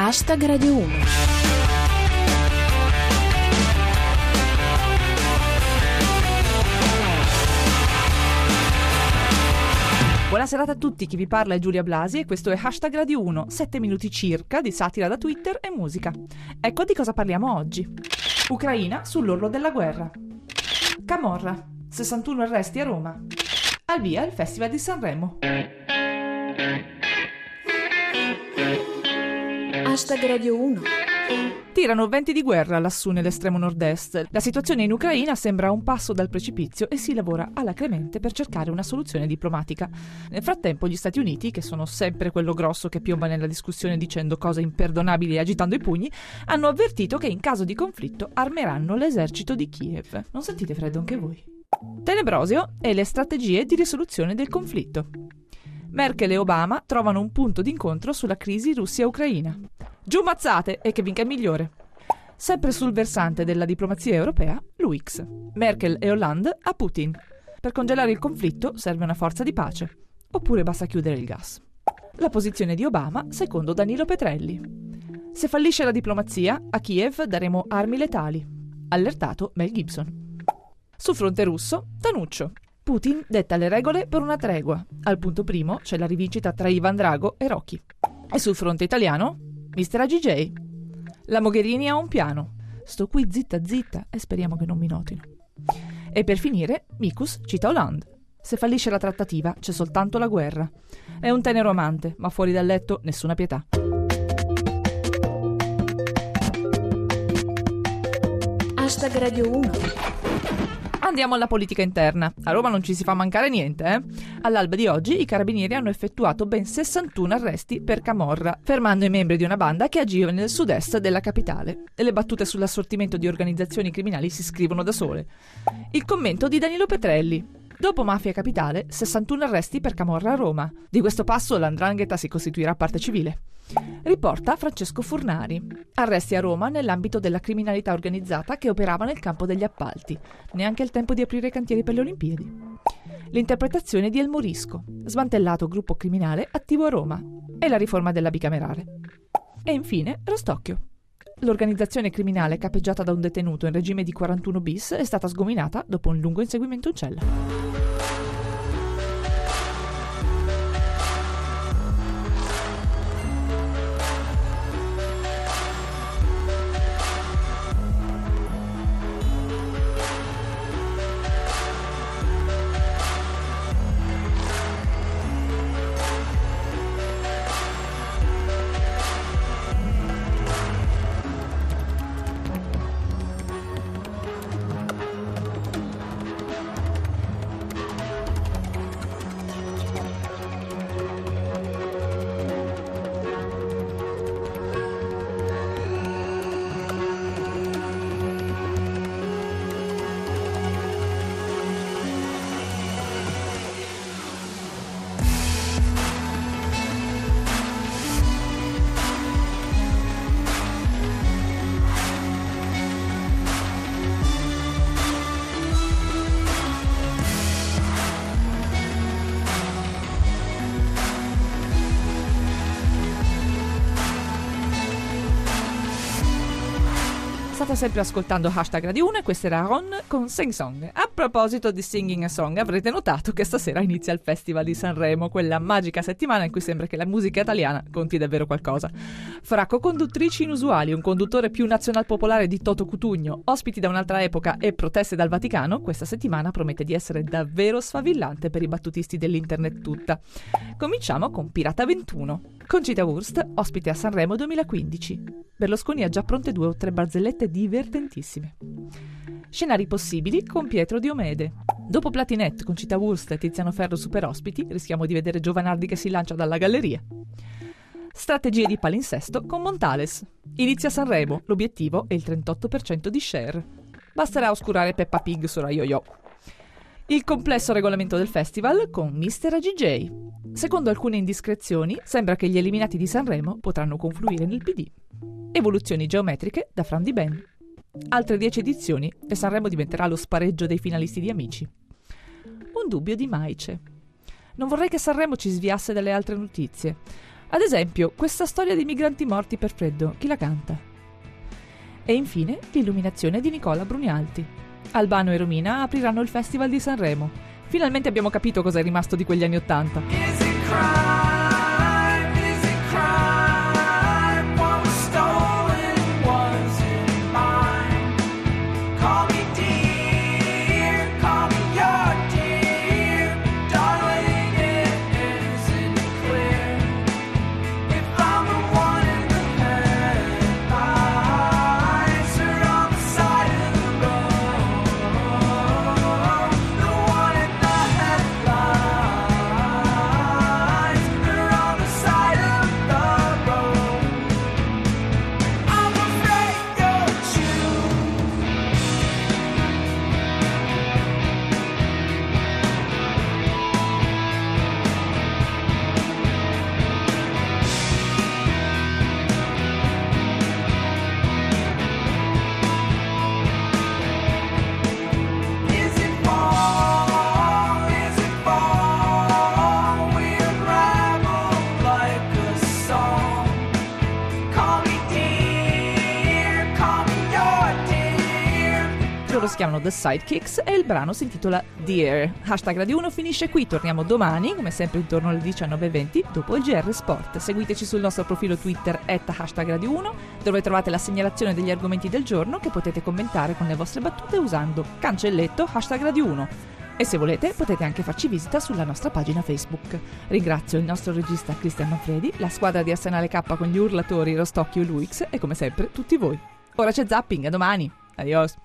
Hashtag Radio 1. Buonasera a tutti, chi vi parla è Giulia Blasi e questo è Hashtag Radio 1, 7 minuti circa di satira da Twitter e musica. Ecco di cosa parliamo oggi. Ucraina sull'orlo della guerra. Camorra, 61 arresti a Roma. Al via il Festival di Sanremo. Hashtag Radio 1. Tirano venti di guerra lassù nell'estremo nord-est. La situazione in Ucraina sembra un passo dal precipizio e si lavora alacremente per cercare una soluzione diplomatica. Nel frattempo gli Stati Uniti, che sono sempre quello grosso che piomba nella discussione dicendo cose imperdonabili e agitando i pugni, hanno avvertito che in caso di conflitto armeranno l'esercito di Kiev. Non sentite freddo anche voi? Tenebrosio e le strategie di risoluzione del conflitto. Merkel e Obama trovano un punto d'incontro sulla crisi Russia-Ucraina. Giù mazzate e che vinca il migliore. Sempre sul versante della diplomazia europea, l'UX. Merkel e Hollande a Putin. Per congelare il conflitto serve una forza di pace. Oppure basta chiudere il gas. La posizione di Obama secondo Danilo Petrelli. Se fallisce la diplomazia, a Kiev daremo armi letali. Allertato Mel Gibson. Sul fronte russo, Tanuccio. Putin detta le regole per una tregua. Al punto primo c'è la rivincita tra Ivan Drago e Rocky. E sul fronte italiano, Mr. AGJ. La Mogherini ha un piano. Sto qui zitta zitta e speriamo che non mi notino. E per finire, Mikus cita Hollande. Se fallisce la trattativa c'è soltanto la guerra. È un tenero amante, ma fuori dal letto nessuna pietà. Hashtag Radio 1. Andiamo alla politica interna. A Roma non ci si fa mancare niente, eh? All'alba di oggi i carabinieri hanno effettuato ben 61 arresti per camorra, fermando i membri di una banda che agiva nel sud-est della capitale. E le battute sull'assortimento di organizzazioni criminali si scrivono da sole. Il commento di Danilo Petrelli. Dopo Mafia Capitale, 61 arresti per camorra a Roma. Di questo passo l'andrangheta si costituirà parte civile. Riporta Francesco Furnari. Arresti a Roma nell'ambito della criminalità organizzata che operava nel campo degli appalti. Neanche il tempo di aprire i cantieri per le Olimpiadi. L'interpretazione di El Morisco. Smantellato gruppo criminale attivo a Roma. E la riforma della bicamerale. E infine Rostocchio. L'organizzazione criminale capeggiata da un detenuto in regime di 41 bis è stata sgominata dopo un lungo inseguimento in cella. State sempre ascoltando Hashtag Radio 1 e questa era Ron con Sing Song. A proposito di Singing a Song, avrete notato che stasera inizia il Festival di Sanremo, quella magica settimana in cui sembra che la musica italiana conti davvero qualcosa. Fra co-conduttrici inusuali, un conduttore più nazionalpopolare di Toto Cutugno, ospiti da un'altra epoca e proteste dal Vaticano, questa settimana promette di essere davvero sfavillante per i battutisti dell'internet tutta. Cominciamo con Pirata 21. Concita Wurst, ospite a Sanremo 2015. Berlusconi ha già pronte due o tre barzellette divertentissime. Scenari possibili con Pietro Diomede. Dopo Platinette con Cita Wurst e Tiziano Ferro super ospiti, rischiamo di vedere Giovanardi che si lancia dalla galleria. Strategie di palinsesto con Montales. Inizia Sanremo, l'obiettivo è il 38% di share. Basterà oscurare Peppa Pig su Rai Yo-Yo. Il complesso regolamento del festival con Mr. AGJ. Secondo alcune indiscrezioni, sembra che gli eliminati di Sanremo potranno confluire nel PD. Evoluzioni geometriche da Fran di Ben. Altre 10 edizioni e Sanremo diventerà lo spareggio dei finalisti di Amici. Un dubbio di Maice. Non vorrei che Sanremo ci sviasse dalle altre notizie. Ad esempio, questa storia dei migranti morti per freddo, chi la canta? E infine l'illuminazione di Nicola Brunialti. Albano e Romina apriranno il Festival di Sanremo. Finalmente abbiamo capito cosa è rimasto di quegli anni Ottanta. Si chiamano The Sidekicks e il brano si intitola Dear. Hashtag Radio 1 finisce qui, torniamo domani, come sempre intorno alle 19.20, dopo il GR Sport. Seguiteci sul nostro profilo Twitter at hashtag Radio 1, dove trovate la segnalazione degli argomenti del giorno che potete commentare con le vostre battute usando cancelletto hashtag Radio 1. E se volete potete anche farci visita sulla nostra pagina Facebook. Ringrazio il nostro regista Cristian Manfredi, la squadra di Arsenale K con gli urlatori Rostocchio e Luix e come sempre tutti voi. Ora c'è zapping, a domani. Adios.